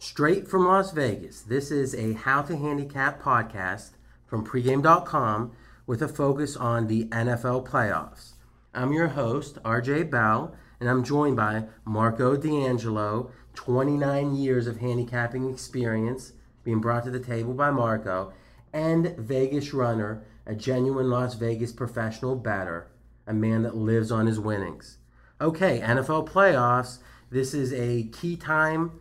Straight from Las Vegas, this is a How to Handicap podcast from pregame.com with a focus on the NFL playoffs. I'm your host, RJ Bell, and I'm joined by Marco D'Angelo, 29 years of handicapping experience being brought to the table by Marco, and Vegas Runner, a genuine Las Vegas professional bettor, a man that lives on his winnings. Okay, NFL playoffs. This is a key time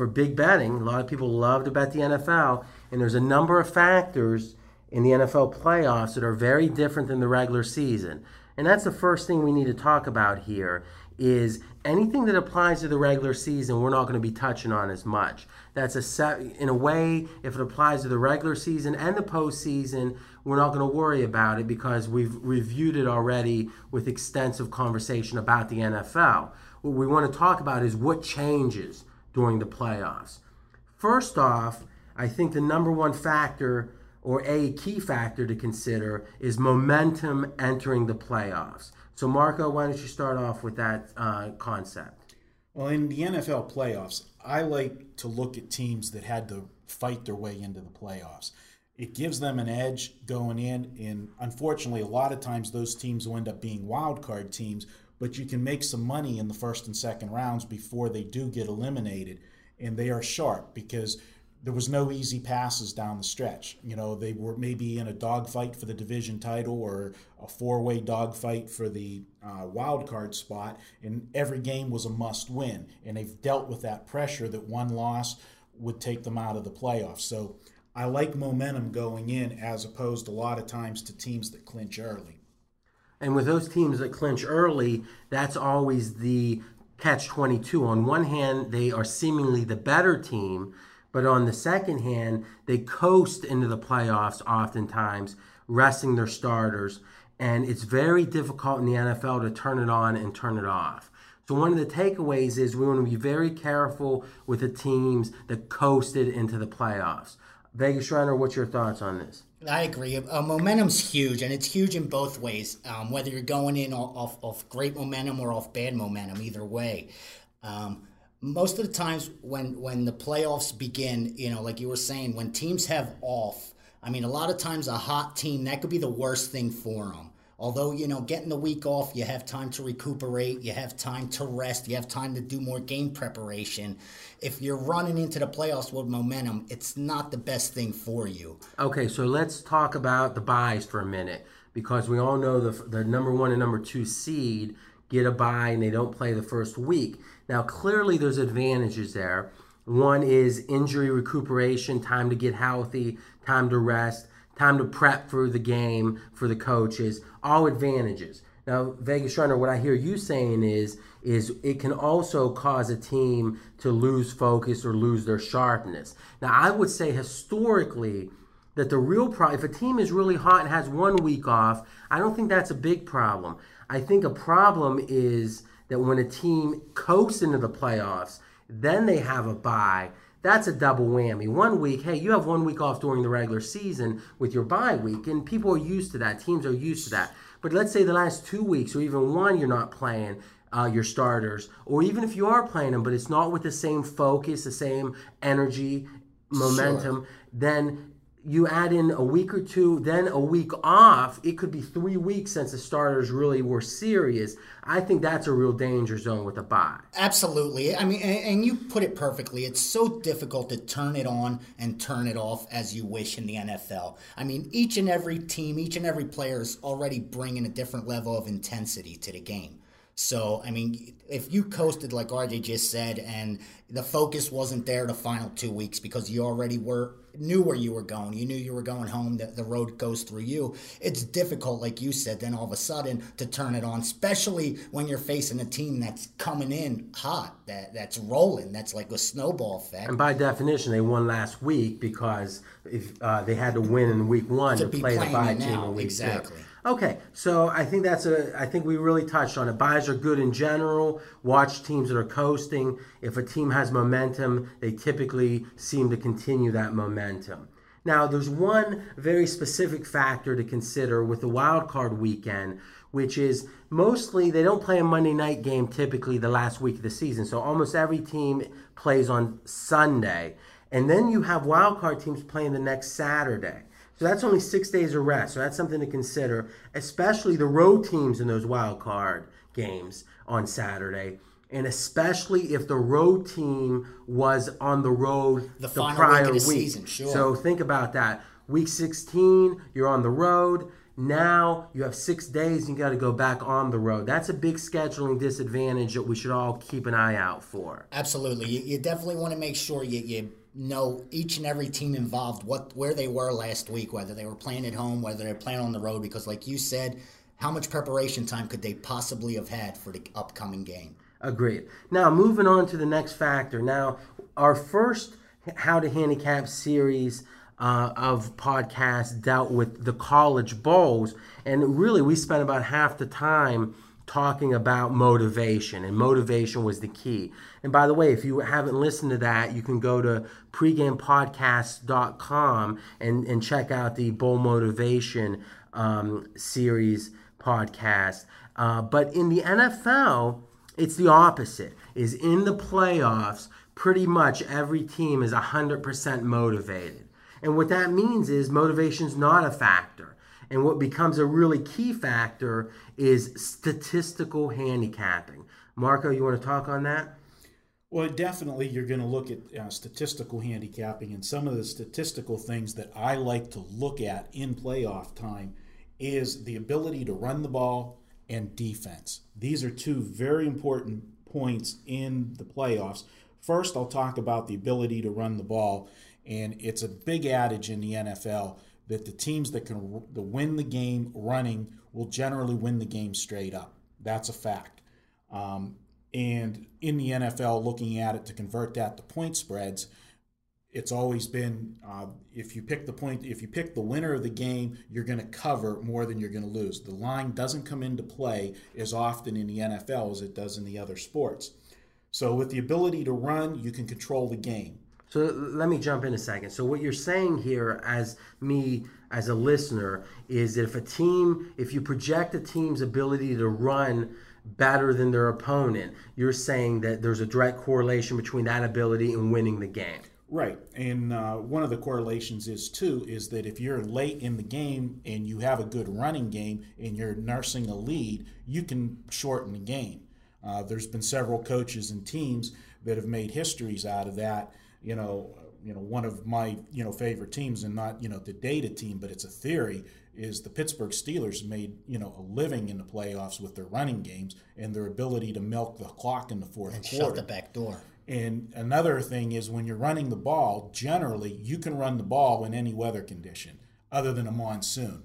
for big betting. A lot of people love to bet the NFL, and there's a number of factors in the NFL playoffs that are very different than the regular season. And that's the first thing we need to talk about here is anything that applies to the regular season we're not going to be touching on as much. That's a set in a way if it applies to the regular season and the postseason, we're not going to worry about it because we've reviewed it already with extensive conversation about the NFL. What we want to talk about is what changes during the playoffs. First off, I think the number one factor or a key factor to consider is momentum entering the playoffs. So, Marco, why don't you start off with that uh, concept? Well, in the NFL playoffs, I like to look at teams that had to fight their way into the playoffs. It gives them an edge going in, and unfortunately, a lot of times those teams will end up being wild card teams, but you can make some money in the first and second rounds before they do get eliminated. And they are sharp because there was no easy passes down the stretch. You know, they were maybe in a dogfight for the division title or a four-way dogfight for the uh, wild card spot, and every game was a must-win. And they've dealt with that pressure that one loss would take them out of the playoffs. So I like momentum going in as opposed a lot of times to teams that clinch early. And with those teams that clinch early, that's always the catch 22. On one hand, they are seemingly the better team but on the second hand, they coast into the playoffs oftentimes, resting their starters. And it's very difficult in the NFL to turn it on and turn it off. So, one of the takeaways is we want to be very careful with the teams that coasted into the playoffs. Vegas Runner, what's your thoughts on this? I agree. Uh, momentum's huge, and it's huge in both ways. Um, whether you're going in off, off, great momentum or off bad momentum, either way. Um, most of the times when when the playoffs begin, you know, like you were saying, when teams have off, I mean, a lot of times a hot team that could be the worst thing for them. Although you know, getting the week off, you have time to recuperate, you have time to rest, you have time to do more game preparation. If you're running into the playoffs with momentum, it's not the best thing for you. Okay, so let's talk about the byes for a minute because we all know the the number one and number two seed get a bye and they don't play the first week. Now, clearly, there's advantages there. One is injury recuperation, time to get healthy, time to rest, time to prep for the game for the coaches, all advantages. Now, Vegas Runner, what I hear you saying is is it can also cause a team to lose focus or lose their sharpness. Now, I would say historically that the real problem, if a team is really hot and has one week off, I don't think that's a big problem. I think a problem is that when a team coasts into the playoffs, then they have a bye. That's a double whammy. One week, hey, you have one week off during the regular season with your bye week, and people are used to that. Teams are used to that. But let's say the last two weeks or even one, you're not playing uh, your starters, or even if you are playing them, but it's not with the same focus, the same energy, momentum, sure. then you add in a week or two, then a week off, it could be three weeks since the starters really were serious. I think that's a real danger zone with a bye. Absolutely. I mean, and, and, you put it perfectly. It's so difficult to turn it on and turn it off as you wish in the NFL. I mean, each and every team, each and every player is already bringing a different level of intensity to the game. So, I mean, if you coasted like RJ just said, and the focus wasn't there the final two weeks because you already were knew where you were going, you knew you were going home, that the road goes through you. It's difficult, like you said, then all of a sudden to turn it on, especially when you're facing a team that's coming in hot, that that's rolling, that's like a snowball effect. And by definition, they won last week because if uh, they had to win in week one to, to play the bye team in week exactly. two. Okay, so I think that's a. I think we really touched on it. Byes are good in general. Watch teams that are coasting. If a team has momentum, they typically seem to continue that momentum. Now, there's one very specific factor to consider with the wild card weekend, which is mostly they don't play a Monday night game typically the last week of the season. So almost every team plays on Sunday. And then you have wild card teams playing the next Saturday. So that's only six days of rest. So that's something to consider, especially the road teams in those wild card games on Saturday. And especially if the road team was on the road The the, prior week week. season, sure. So think about that. Week 16, you're on the road. Now you have six days and you got to go back on the road. That's a big scheduling disadvantage that we should all keep an eye out for. Absolutely. You, you definitely want to make sure you, you know each and every team involved, what where they were last week, whether they were playing at home, whether they're playing on the road, because like you said, how much preparation time could they possibly have had for the upcoming game? Agreed. Now, moving on to the next factor. Now, our first How to Handicap series uh, of podcasts dealt with the college bowls. And really, we spent about half the time talking about motivation, and motivation was the key. And by the way, if you haven't listened to that, you can go to pregamepodcast.com and, and check out the Bowl Motivation um, series podcast. Uh, but in the NFL, it's the opposite. Is in the playoffs, pretty much every team is 100% motivated. And what that means is motivation is not a factor. And what becomes a really key factor is statistical handicapping. Marco, you want to talk on that? Well, definitely, you're going to look at uh, statistical handicapping, and some of the statistical things that I like to look at in playoff time is the ability to run the ball and defense. These are two very important points in the playoffs. First, I'll talk about the ability to run the ball, and it's a big adage in the NFL that the teams that can that win the game running will generally win the game straight up. That's a fact. Um, and in the NFL, looking at it to convert that to point spreads, it's always been uh, if you pick the point, if you pick the winner of the game, you're going to cover more than you're going to lose. The line doesn't come into play as often in the NFL as it does in the other sports. So, with the ability to run, you can control the game. So let me jump in a second. So what you're saying here, as me as a listener, is that if a team, if you project a team's ability to run better than their opponent, you're saying that there's a direct correlation between that ability and winning the game. Right, and uh, one of the correlations is too is that if you're late in the game and you have a good running game and you're nursing a lead, you can shorten the game. Uh, there's been several coaches and teams that have made histories out of that. You know, you know one of my you know favorite teams, and not you know the data team, but it's a theory. Is the Pittsburgh Steelers made you know a living in the playoffs with their running games and their ability to milk the clock in the fourth And quarter. shut the back door. And another thing is when you're running the ball, generally you can run the ball in any weather condition other than a monsoon.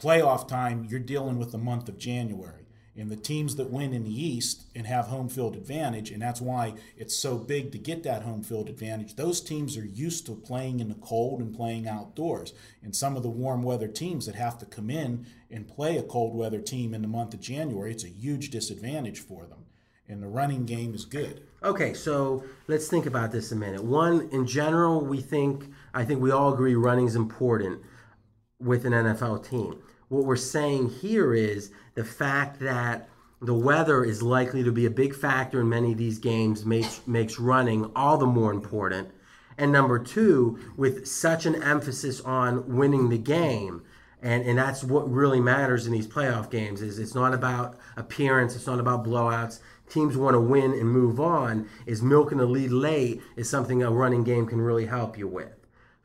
Playoff time, you're dealing with the month of January. And the teams that win in the East and have home field advantage, and that's why it's so big to get that home field advantage, those teams are used to playing in the cold and playing outdoors. And some of the warm weather teams that have to come in and play a cold weather team in the month of January, it's a huge disadvantage for them. And the running game is good. Okay, so let's think about this a minute. One, in general, we think, I think we all agree running is important with an NFL team. What we're saying here is the fact that the weather is likely to be a big factor in many of these games makes, makes running all the more important. And number two, with such an emphasis on winning the game, and, and that's what really matters in these playoff games is it's not about appearance, it's not about blowouts. Teams want to win and move on. Is milking the lead late is something a running game can really help you with.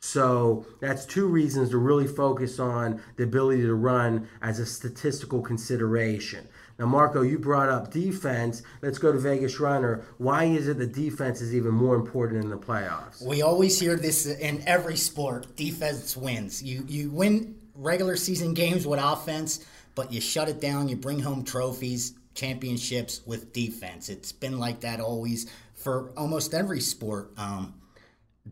So that's two reasons to really focus on the ability to run as a statistical consideration. Now, Marco, you brought up defense. Let's go to Vegas Runner. Why is it the defense is even more important in the playoffs? We always hear this in every sport. Defense wins. You you win regular season games with offense, but you shut it down. You bring home trophies, championships with defense. It's been like that always for almost every sport. Um,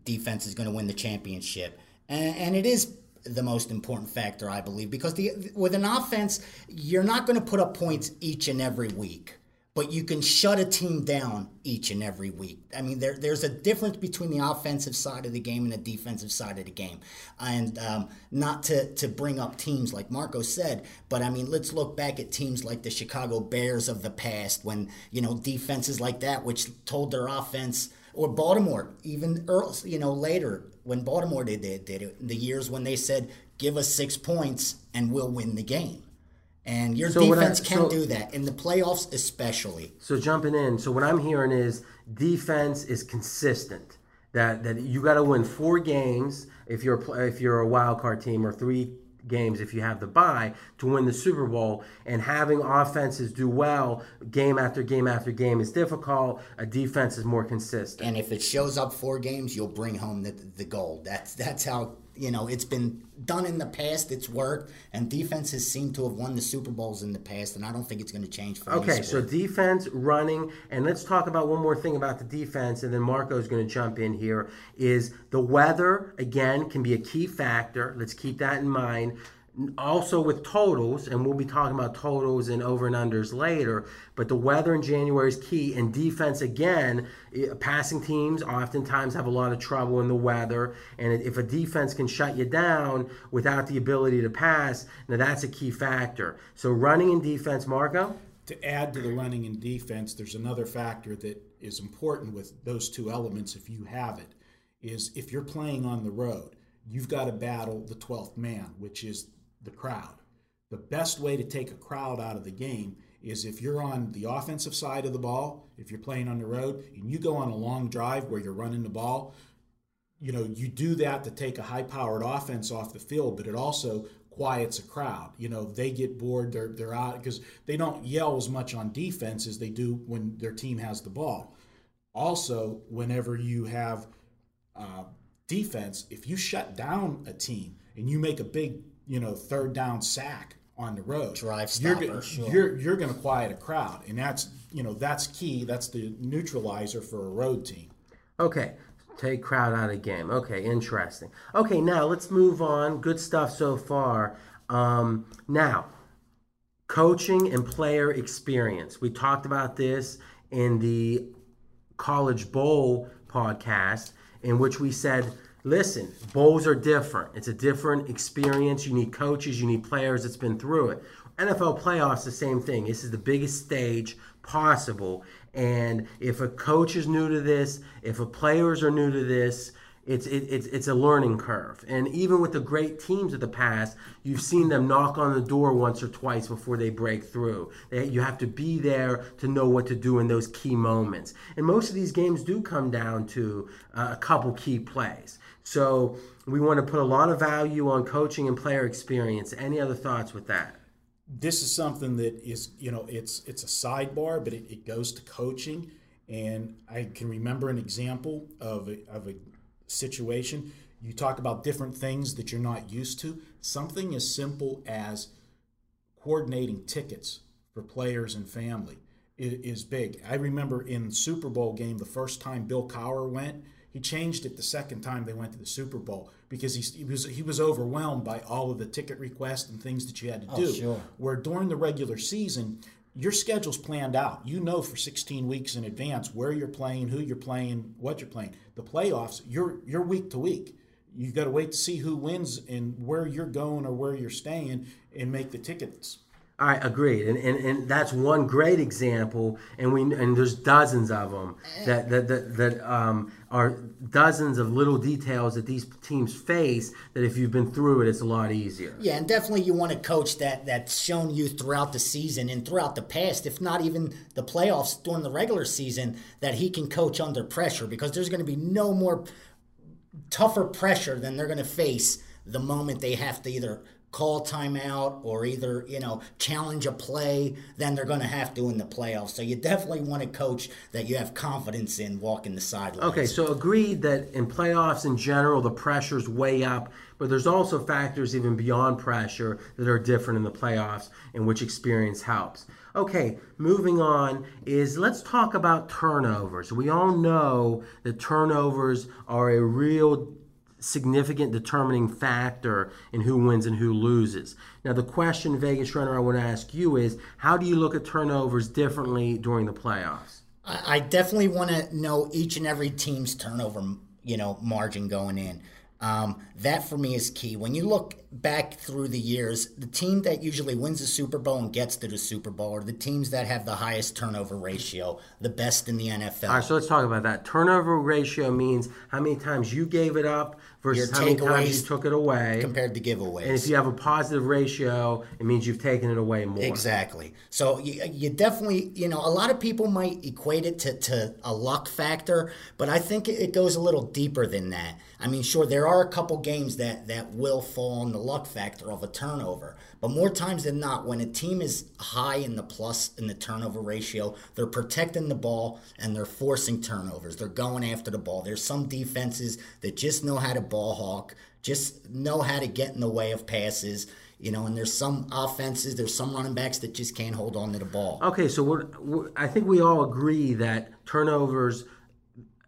defense is going to win the championship, and, and it is the most important factor, I believe, because the with an offense, you're not going to put up points each and every week, but you can shut a team down each and every week. I mean, there, there's a difference between the offensive side of the game and the defensive side of the game, and um, not to to bring up teams like Marco said, but I mean, let's look back at teams like the Chicago Bears of the past, when you know defenses like that, which told their offense Or Baltimore, even early, you know later when Baltimore did, did, did it, the years when they said, "Give us six points and we'll win the game." And your So what I- defense can so- do that in the playoffs, especially. So jumping in, so what I'm hearing is defense is consistent. That that you got to win four games if you're if you're a wild card team or three games if you have the bye to win the Super Bowl. And having offenses do well game after game after game is difficult. A defense is more consistent. And if it shows up four games, you'll bring home the, the gold. That's that's how you know it's been done in the past. It's worked, and defenses seem to have won the Super Bowls in the past, and I don't think it's going to change for Okay, so defense, running, and let's talk about one more thing about the defense, and then Marco is going to jump in here. Is the weather again can be a key factor. Let's keep that in mind. Also with totals, and we'll be talking about totals and over and unders later. But the weather in January is key, and defense again. Passing teams oftentimes have a lot of trouble in the weather, and if a defense can shut you down without the ability to pass, now that's a key factor. So running and defense, Marco. To add to the running and defense, there's another factor that is important with those two elements if you have it, is if you're playing on the road, you've got to battle the 12th man, which is the crowd. The best way to take a crowd out of the game is if you're on the offensive side of the ball, if you're playing on the road, and you go on a long drive where you're running the ball, you know, you do that to take a high powered offense off the field, but it also quiets a crowd. You know, they get bored, they're they're out because they don't yell as much on defense as they do when their team has the ball. Also, whenever you have uh, defense, if you shut down a team and you make a big, you know, third down sack on the road, Drive you're, sure. you're you're going to quiet a crowd, and that's you know that's key. That's the neutralizer for a road team. Okay, take crowd out of game. Okay, interesting. Okay, now let's move on. Good stuff so far. Um, now, coaching and player experience. We talked about this in the College Bowl podcast, in which we said, listen, bowls are different. It's a different experience. You need coaches, you need players that's been through it. NFL playoffs, the same thing. This is the biggest stage possible. And if a coach is new to this, if a players are new to this, it's it, it's it's a learning curve. And even with the great teams of the past, you've seen them knock on the door once or twice before they break through. They, you have to be there to know what to do in those key moments. And most of these games do come down to uh, a couple key plays. So we want to put a lot of value on coaching and player experience. Any other thoughts with that? this is something that is you know it's it's a sidebar but it, it goes to coaching and i can remember an example of a, of a situation you talk about different things that you're not used to something as simple as coordinating tickets for players and family i- is big i remember in super bowl game the first time bill Cowher went he changed it the second time they went to the super bowl because he, he was he was overwhelmed by all of the ticket requests and things that you had to oh, do. sure. where during the regular season your schedule's planned out. You know for 16 weeks in advance where you're playing who you're playing what you're playing. The playoffs you're you're week to week. You've got to wait to see who wins and where you're going or where you're staying and make the tickets I agreed, and, and and that's one great example, and we and there's dozens of them that that that, that um, are dozens of little details that these teams face. That if you've been through it, it's a lot easier. Yeah, and definitely you want a coach that that's shown you throughout the season and throughout the past, if not even the playoffs during the regular season, that he can coach under pressure because there's going to be no more tougher pressure than they're going to face the moment they have to either call timeout or either you know challenge a play than they're going to have to in the playoffs. So you definitely want a coach that you have confidence in walking the sidelines. Okay, so agreed that in playoffs in general, the pressure's way up, but there's also factors even beyond pressure that are different in the playoffs in which experience helps. Okay, moving on is let's talk about turnovers. We all know that turnovers are a real significant determining factor in who wins and who loses. Now, the question, Vegas Runner, I want to ask you is how do you look at turnovers differently during the playoffs? I definitely want to know each and every team's turnover, you know, margin going in. Um, that for me is key. When you look back through the years, the team that usually wins the Super Bowl and gets to the Super Bowl are the teams that have the highest turnover ratio, the best in the NFL. All right, so let's talk about that. Turnover ratio means how many times you gave it up versus how many times you took it away. compared to giveaways. And if you have a positive ratio, it means you've taken it away more. Exactly. So you, you definitely, you know, a lot of people might equate it to, to a luck factor, but I think it goes a little deeper than that. I mean, sure, there are a couple games that, that will fall on the luck factor of a turnover, but more times than not, when a team is high in the plus in the turnover ratio, they're protecting the ball and they're forcing turnovers. They're going after the ball. There's some defenses that just know how to ball hawk, just know how to get in the way of passes. You know, and there's some offenses, there's some running backs that just can't hold on to the ball. Okay, so we're, we're, I think we all agree that turnovers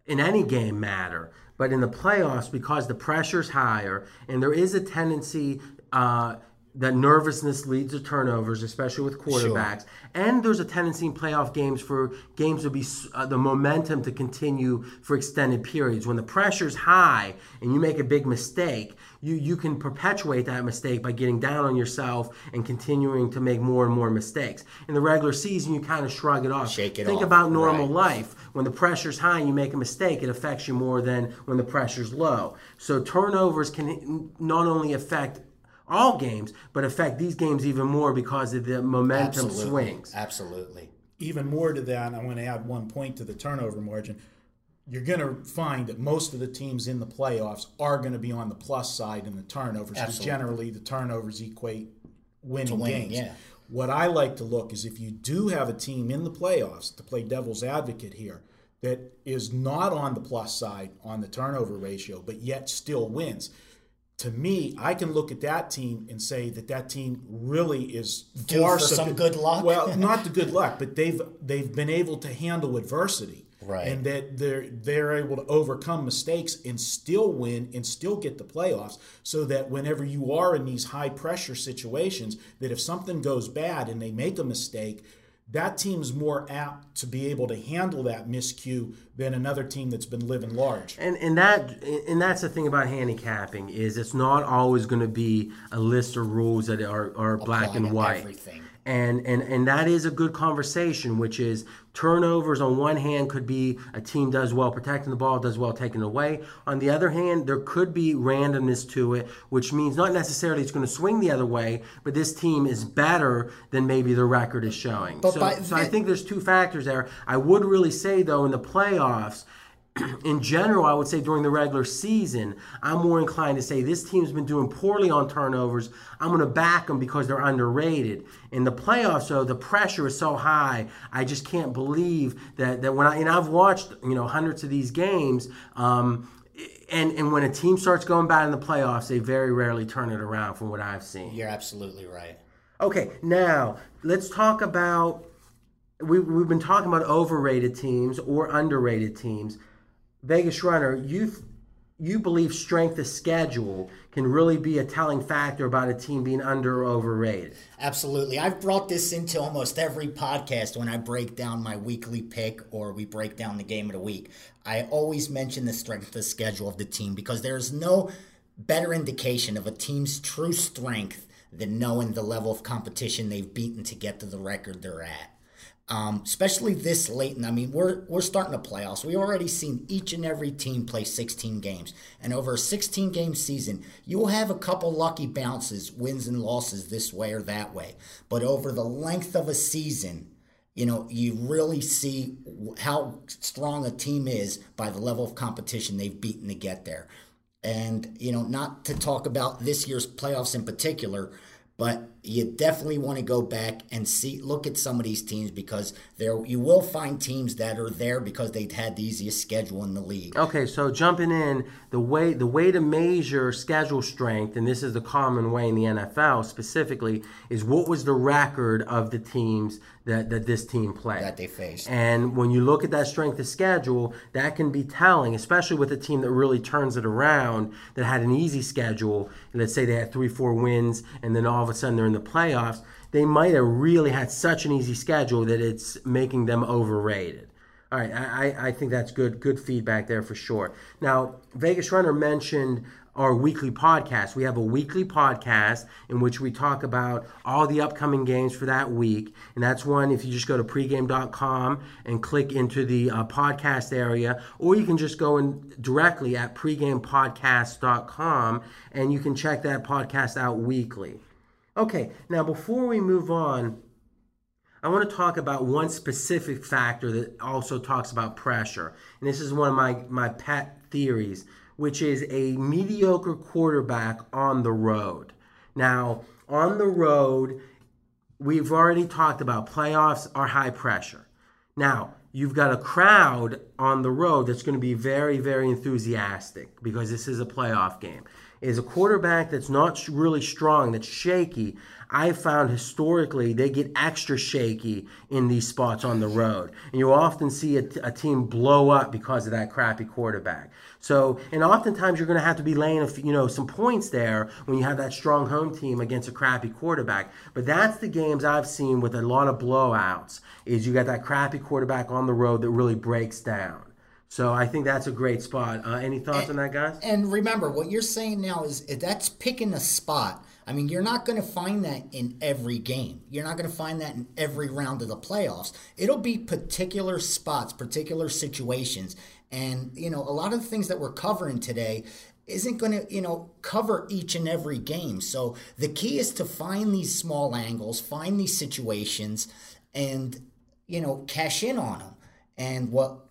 in any game matter, but in the playoffs, because the pressure's higher and there is a tendency uh, that nervousness leads to turnovers, especially with quarterbacks, and there's a tendency in playoff games for games to be uh, the momentum to continue for extended periods. When the pressure's high and you make a big mistake, you you can perpetuate that mistake by getting down on yourself and continuing to make more and more mistakes. In the regular season, you kind of shrug it off. Shake it off. Think off, about normal right. life. When the pressure's high and you make a mistake, it affects you more than when the pressure's low. So turnovers can not only affect all games, but affect these games even more because of the momentum Absolutely. swings. Absolutely. even more to that, I'm going to add one point to the turnover margin. You're going to find that most of the teams in the playoffs are going to be on the plus side in the turnovers because Absolutely. generally the turnovers equate winning winning, games. yeah. What I like to look is if you do have a team in the playoffs to play devil's advocate here that is not on the plus side on the turnover ratio, but yet still wins. To me, I can look at that team and say that that team really is Due far for some good luck? Well, not the good luck, but they've they've been able to handle adversity, Right. And that they're they're able to overcome mistakes and still win and still get the playoffs. So that whenever you are in these high pressure situations, that if something goes bad and they make a mistake, that team's more apt to be able to handle that miscue than another team that's been living large. And and that and that's the thing about handicapping is it's not always going to be a list of rules that are, are black and white. everything. And, and and that is a good conversation, which is turnovers on one hand could be a team does well protecting the ball, does well taking it away. On the other hand, there could be randomness to it, which means not necessarily it's going to swing the other way, but this team is better than maybe the record is showing. But so, by so I think there's two factors there. I would really say though in the playoffs, in general, I would say during the regular season, I'm more inclined to say this team's been doing poorly on turnovers. I'm going to back them because they're underrated. In the playoffs, though, the pressure is so high. I just can't believe that that when I and I've watched you know hundreds of these games. Um, and, and when a team starts going bad in the playoffs, they very rarely turn it around from what I've seen. You're absolutely right. Okay, now let's talk about. We, we've been talking about overrated teams or underrated teams. Vegas Runner, you you believe strength of schedule can really be a telling factor about a team being under or overrated. Absolutely. I've brought this into almost every podcast when I break down my weekly pick or we break down the game of the week. I always mention the strength of schedule of the team because there's no better indication of a team's true strength than knowing the level of competition they've beaten to get to the record they're at. Um, especially this late, and I mean, we're we're starting the playoffs. We already seen each and every team play 16 games, and over a 16 game season, you will have a couple lucky bounces, wins and losses this way or that way. But over the length of a season, you know, you really see how strong a team is by the level of competition they've beaten to get there. And you know, not to talk about this year's playoffs in particular, but you definitely want to go back and see look at some of these teams because there you will find teams that are there because they've had the easiest schedule in the league. Okay, so jumping in, the way the way to measure schedule strength, and this is the common way in the NFL specifically, is what was the record of the teams that, that this team played. That they faced. And when you look at that strength of schedule, that can be telling, especially with a team that really turns it around, that had an easy schedule. Let's say they had three, four wins, and then all of a sudden they're in the playoffs. They might have really had such an easy schedule that it's making them overrated. All right, I, I- I think that's good good feedback there for sure. Now, Vegas Runner mentioned our weekly podcast. We have a weekly podcast in which we talk about all the upcoming games for that week. And that's one if you just go to pregame.com and click into the uh, podcast area, or you can just go in directly at pregamepodcast.com and you can check that podcast out weekly. Okay, now before we move on, I want to talk about one specific factor that also talks about pressure. And this is one of my, my pet theories which is a mediocre quarterback on the road. Now, on the road, we've already talked about playoffs are high pressure. Now, you've got a crowd on the road that's going to be very, very enthusiastic because this is a playoff game. Is a quarterback that's not really strong, that's shaky. I found historically they get extra shaky in these spots on the road. And you often see a, a team blow up because of that crappy quarterback. So, and oftentimes you're going to have to be laying, a, you know, some points there when you have that strong home team against a crappy quarterback. But that's the games I've seen with a lot of blowouts. Is you got that crappy quarterback on the road that really breaks down. So I think that's a great spot. Uh, any thoughts and, on that, guys? And remember, what you're saying now is that's picking a spot I mean, you're not going to find that in every game. You're not going to find that in every round of the playoffs. It'll be particular spots, particular situations. And, you know, a lot of the things that we're covering today isn't going to, you know, cover each and every game. So the key is to find these small angles, find these situations, and, you know, cash in on them. And what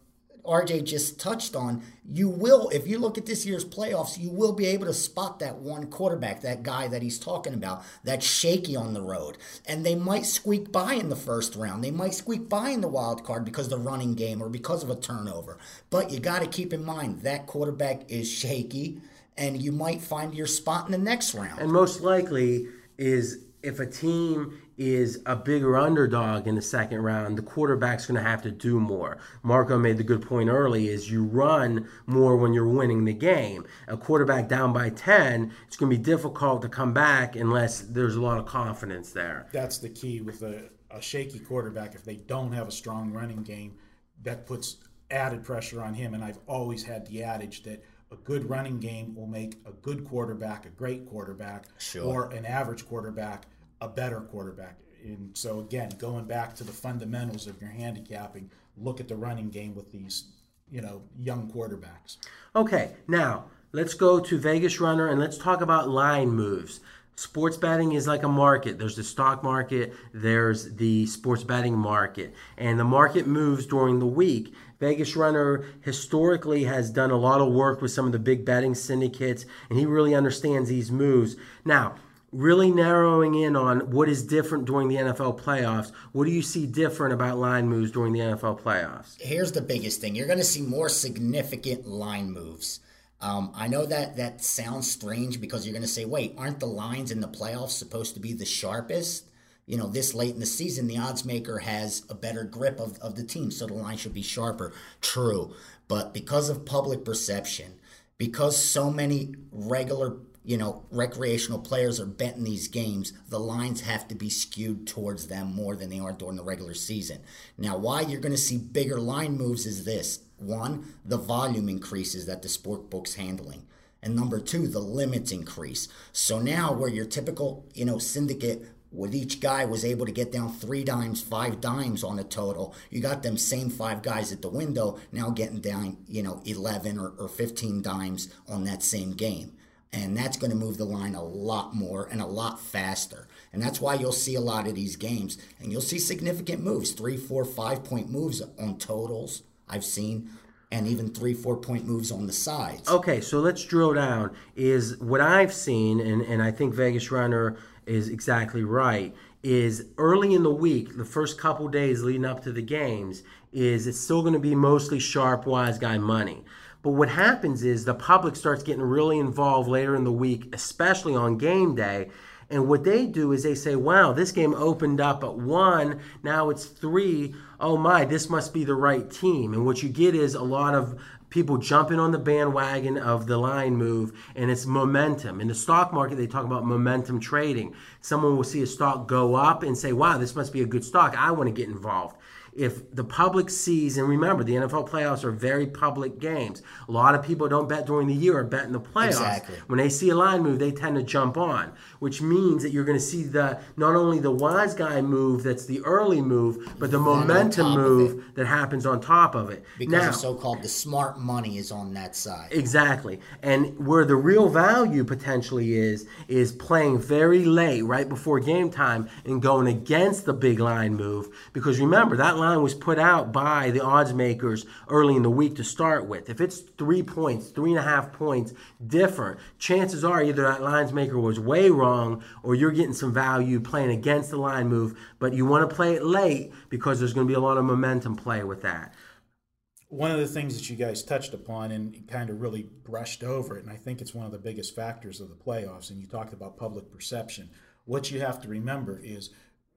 RJ just touched on, you will, if you look at this year's playoffs, you will be able to spot that one quarterback, that guy that he's talking about, that's shaky on the road. And they might squeak by in the first round. They might squeak by in the wild card because of the running game or because of a turnover. But you got to keep in mind that quarterback is shaky, and you might find your spot in the next round. And most likely is if a team is a bigger underdog in the second round, the quarterback's going to have to do more. Marco made the good point early is you run more when you're winning the game. A quarterback down by 10, it's going to be difficult to come back unless there's a lot of confidence there. That's the key with a, a shaky quarterback. If they don't have a strong running game, that puts added pressure on him. And I've always had the adage that a good running game will make a good quarterback a great quarterback sure. or an average quarterback – a better quarterback. And so again, going back to the fundamentals of your handicapping, look at the running game with these, you know, young quarterbacks. Okay, now let's go to Vegas Runner and let's talk about line moves. Sports betting is like a market. There's the stock market, there's the sports betting market, and the market moves during the week. Vegas Runner historically has done a lot of work with some of the big betting syndicates, and he really understands these moves. Now, really narrowing in on what is different during the NFL playoffs. What do you see different about line moves during the NFL playoffs? Here's the biggest thing you're going to see more significant line moves. Um, I know that that sounds strange because you're going to say, wait, aren't the lines in the playoffs supposed to be the sharpest? You know, this late in the season, the odds maker has a better grip of, of the team, so the line should be sharper. True. But because of public perception, because so many regular you know, recreational players are betting these games, the lines have to be skewed towards them more than they are during the regular season. Now, why you're going to see bigger line moves is this one, the volume increases that the sport book's handling. And number two, the limits increase. So now, where your typical, you know, syndicate with each guy was able to get down three dimes, five dimes on a total. You got them same five guys at the window now getting down, you know, 11 or, or 15 dimes on that same game. And that's going to move the line a lot more and a lot faster. And that's why you'll see a lot of these games. And you'll see significant moves three, four, five point moves on totals, I've seen, and even three, four point moves on the sides. Okay, so let's drill down. Is what I've seen, and, and I think Vegas Runner is exactly right, is early in the week, the first couple days leading up to the games, is it's still going to be mostly sharp, wise guy money. But what happens is the public starts getting really involved later in the week, especially on game day. And what they do is they say, wow, this game opened up at one, now it's three. Oh my, this must be the right team. And what you get is a lot of people jumping on the bandwagon of the line move and it's momentum. In the stock market, they talk about momentum trading. Someone will see a stock go up and say, wow, this must be a good stock. I want to get involved if the public sees, and remember, the NFL playoffs are very public games. A lot of people don't bet during the year or bet in the playoffs. Exactly. When they see a line move, they tend to jump on, which means that you're going to see the not only the wise guy move that's the early move, but the momentum move that happens on top of it. Because now, so-called the smart money is on that side. Exactly. And where the real value potentially is, is playing very late, right before game time, and going against the big line move. Because remember, that line was put out by the odds makers early in the week to start with. If it's three points, three and a half points different, chances are either that lines maker was way wrong or you're getting some value playing against the line move, but you want to play it late because there's going to be a lot of momentum play with that. One of the things that you guys touched upon and kind of really brushed over it, and I think it's one of the biggest factors of the playoffs, and you talked about public perception. What you have to remember is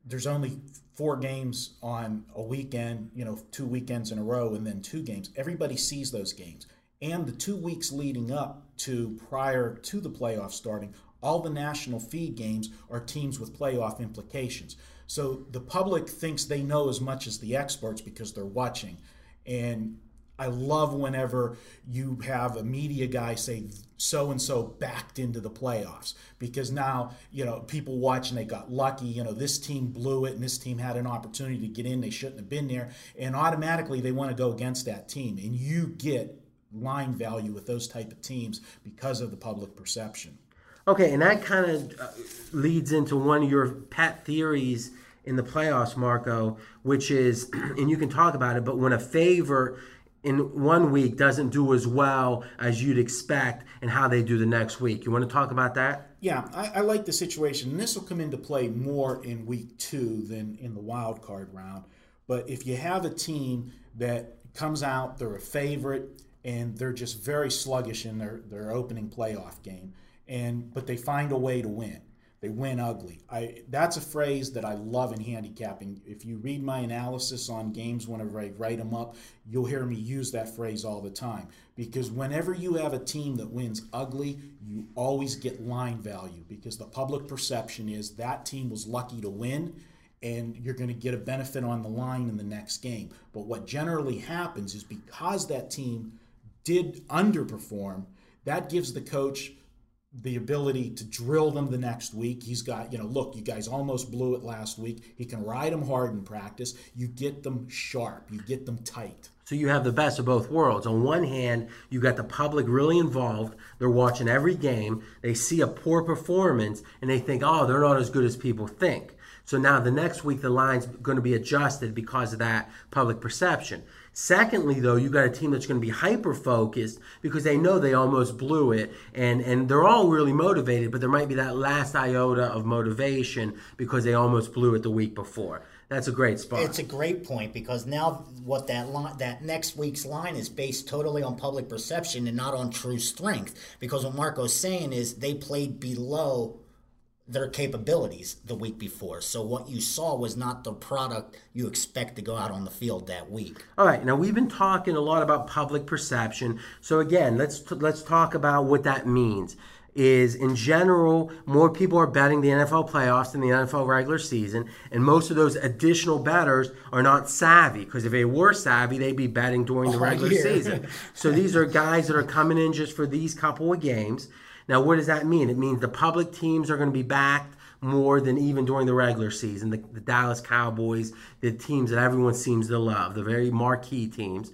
there's only four games on a weekend, you know, two weekends in a row, and then two games. Everybody sees those games. And the two weeks leading up to prior to the playoff starting, all the national feed games are teams with playoff implications. So the public thinks they know as much as the experts because they're watching. And I love whenever you have a media guy say so and so backed into the playoffs because now you know people watch and they got lucky. You know this team blew it and this team had an opportunity to get in. They shouldn't have been there, and automatically they want to go against that team. And you get line value with those type of teams because of the public perception. Okay, and that kind of uh, leads into one of your pet theories in the playoffs, Marco, which is, and you can talk about it, but when a favor in one week doesn't do as well as you'd expect and how they do the next week. You want to talk about that? Yeah, I, I like the situation. And this will come into play more in week two than in the wild card round. But if you have a team that comes out, they're a favorite, and they're just very sluggish in their, their opening playoff game, and but they find a way to win they win ugly. I that's a phrase that I love in handicapping. If you read my analysis on games whenever I write them up, you'll hear me use that phrase all the time because whenever you have a team that wins ugly, you always get line value because the public perception is that team was lucky to win and you're going to get a benefit on the line in the next game. But what generally happens is because that team did underperform, that gives the coach the ability to drill them the next week. He's got, you know, look, you guys almost blew it last week. He can ride them hard in practice. You get them sharp, you get them tight. So you have the best of both worlds. On one hand, you got the public really involved. They're watching every game. They see a poor performance and they think, oh, they're not as good as people think. So now the next week, the line's going to be adjusted because of that public perception. Secondly, though, you got a team that's going to be hyper focused because they know they almost blew it, and and they're all really motivated, but there might be that last iota of motivation because they almost blew it the week before. That's a great spot. It's a great point because now what that line, that next week's line is based totally on public perception and not on true strength. Because what Marco's saying is they played below their capabilities the week before. So what you saw was not the product you expect to go out on the field that week. All right. Now we've been talking a lot about public perception. So again, let's t- let's talk about what that means. Is in general, more people are betting the NFL playoffs than the NFL regular season, and most of those additional bettors are not savvy because if they were savvy, they'd be betting during the regular season. so these are guys that are coming in just for these couple of games. Now, what does that mean? It means the public teams are going to be backed more than even during the regular season. The, the, Dallas Cowboys, the teams that everyone seems to love, the very marquee teams.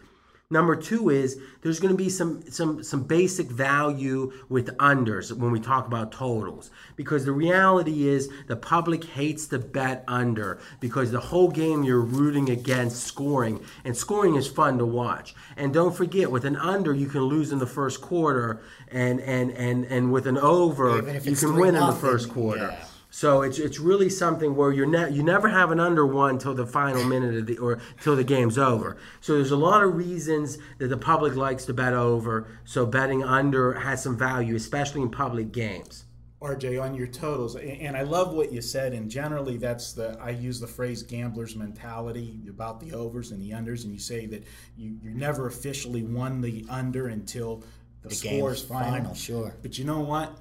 Number two is there's going to be some some some basic value with unders when we talk about totals because the reality is the public hates to bet under because the whole game you're rooting against scoring and scoring is fun to watch and don't forget with an under you can lose in the first quarter and and and and with an over you can win in the first quarter. Yeah. So it's it's really something where you're ne- you never have an under won till the final minute of the or till the game's over. So there's a lot of reasons that the public likes to bet over. So betting under has some value, especially in public games. RJ, on your totals, and I love what you said. And generally, that's the I use the phrase gambler's mentality about the overs and the unders. And you say that you you never officially won the under until the, the score is final. final. Sure, but you know what?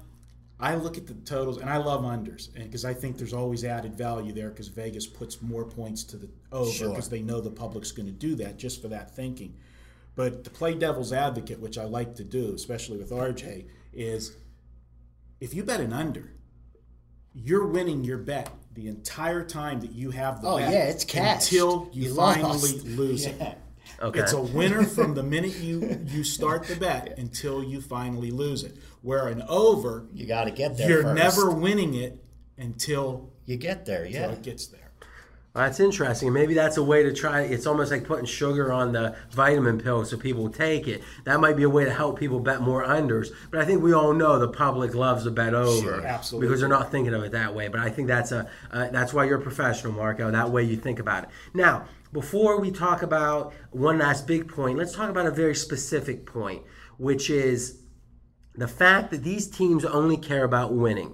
I look at the totals and I love unders because I think there's always added value there because Vegas puts more points to the over Sure. because they know the public's going to do that just for that thinking. But to play devil's advocate, which I like to do, especially with RJ, is if you bet an under, you're winning your bet the entire time that you have the Oh, bet yeah, it's cash. until you, You finally lost. lose it. Okay. It's a winner from the minute you you start the bet until you finally lose it. Where an over, You got to get there. you're first. never winning it until, You get there, until yeah. it gets there. That's interesting. Maybe that's a way to try. It's almost like putting sugar on the vitamin pill so people take it. That might be a way to help people bet more unders. But I think we all know the public loves to bet over Sure, absolutely. because they're not thinking of it that way. But I think that's a uh, that's why you're a professional, Marco. That way you think about it. Now, before we talk about one last big point, let's talk about a very specific point, which is the fact that these teams only care about winning,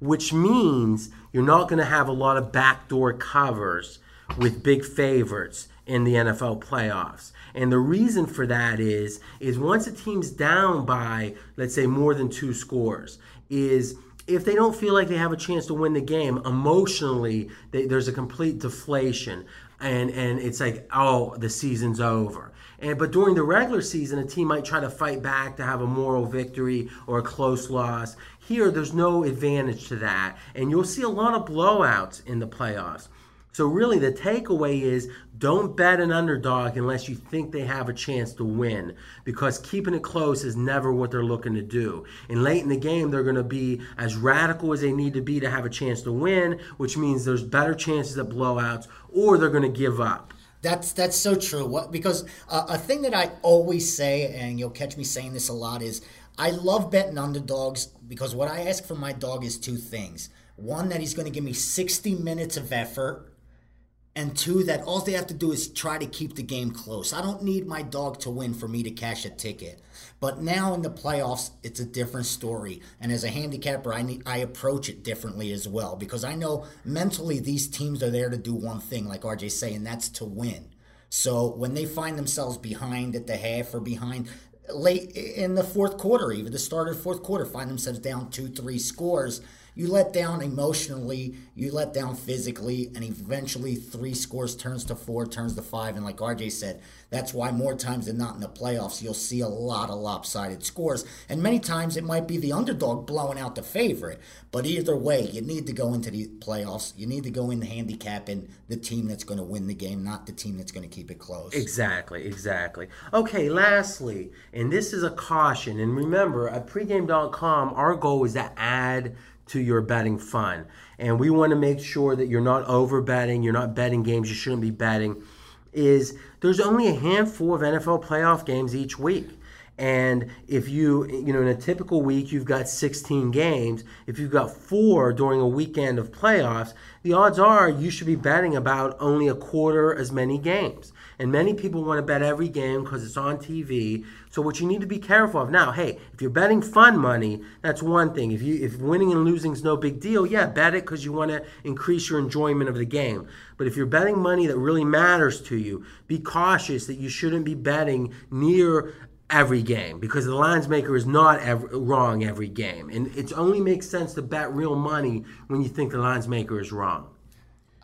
which means you're not going to have a lot of backdoor covers with big favorites in the NFL playoffs. And the reason for that is is once a team's down by let's say more than 2 scores is if they don't feel like they have a chance to win the game emotionally they, there's a complete deflation and and it's like oh the season's over and but during the regular season, a team might try to fight back to have a moral victory or a close loss. Here, there's no advantage to that, and you'll see a lot of blowouts in the playoffs. So really, the takeaway is don't bet an underdog unless you think they have a chance to win, because keeping it close is never what they're looking to do. And late in the game, they're going to be as radical as they need to be to have a chance to win, which means there's better chances at blowouts, or they're going to give up. That's that's so true. What because uh, a thing that I always say, and you'll catch me saying this a lot, is I love betting underdogs because what I ask for my dog is two things: one, that he's going to give me sixty minutes of effort, and two, that all they have to do is try to keep the game close. I don't need my dog to win for me to cash a ticket. But now in the playoffs, it's a different story. And as a handicapper, I need I approach it differently as well because I know mentally these teams are there to do one thing, like RJ saying, that's to win. So when they find themselves behind at the half or behind late in the fourth quarter, even the start of fourth quarter, find themselves down two, three scores. You let down emotionally, you let down physically, and eventually three scores turns to four, turns to five. And like RJ said, that's why more times than not in the playoffs, you'll see a lot of lopsided scores. And many times it might be the underdog blowing out the favorite. But either way, you need to go into the playoffs. You need to go in handicapping the team that's going to win the game, not the team that's going to keep it close. Exactly, exactly. Okay, lastly, and this is a caution, and remember, at pregame.com, our goal is to add to your betting fun. And we want to make sure that you're not over betting, you're not betting games you shouldn't be betting. Is there's only a handful of NFL playoff games each week. And if you, you know, in a typical week, you've got 16 games. If you've got four during a weekend of playoffs, the odds are you should be betting about only a quarter as many games. And many people want to bet every game because it's on TV. So what you need to be careful of now, hey, if you're betting fun money, that's one thing. If you if winning and losing is no big deal, yeah, bet it because you want to increase your enjoyment of the game. But if you're betting money that really matters to you, be cautious that you shouldn't be betting near every game because the lines maker is not ever, wrong every game. And it only makes sense to bet real money when you think the lines maker is wrong.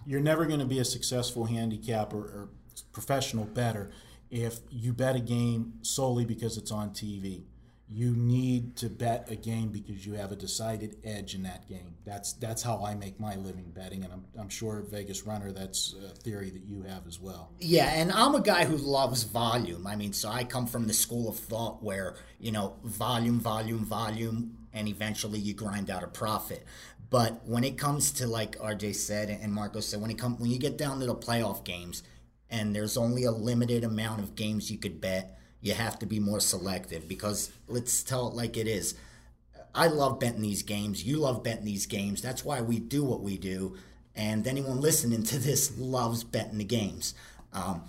You're never going to be a successful handicapper or professional bettor if you bet a game solely because it's on TV. You need to bet a game because you have a decided edge in that game. That's that's how I make my living betting, and I'm, I'm sure Vegas Runner that's a theory that you have as well. Yeah, and I'm a guy who loves volume. I mean, so I come from the school of thought where, you know, volume, volume, volume, and eventually you grind out a profit. But when it comes to like RJ said and Marco said, when it come when you get down to the playoff games and there's only a limited amount of games you could bet, you have to be more selective because let's tell it like it is. I love betting these games. You love betting these games. That's why we do what we do. And anyone listening to this loves betting the games. Um,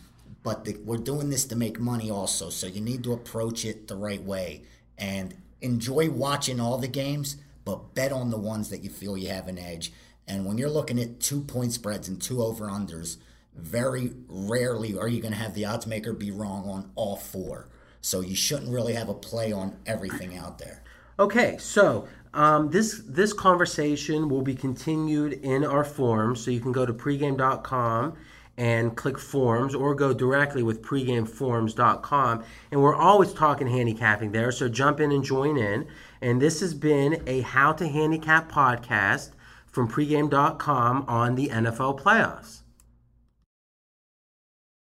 but the, we're doing this to make money also. So you need to approach it the right way and enjoy watching all the games, but bet on the ones that you feel you have an edge. And when you're looking at two point spreads and two over unders, very rarely are you going to have the odds maker be wrong on all four. So you shouldn't really have a play on everything out there. Okay, so um, this this conversation will be continued in our forums, so you can go to pregame.com and click forums or go directly with pregameforums.com and we're always talking handicapping there so jump in and join in and this has been a how to handicap podcast from pregame.com on the NFL playoffs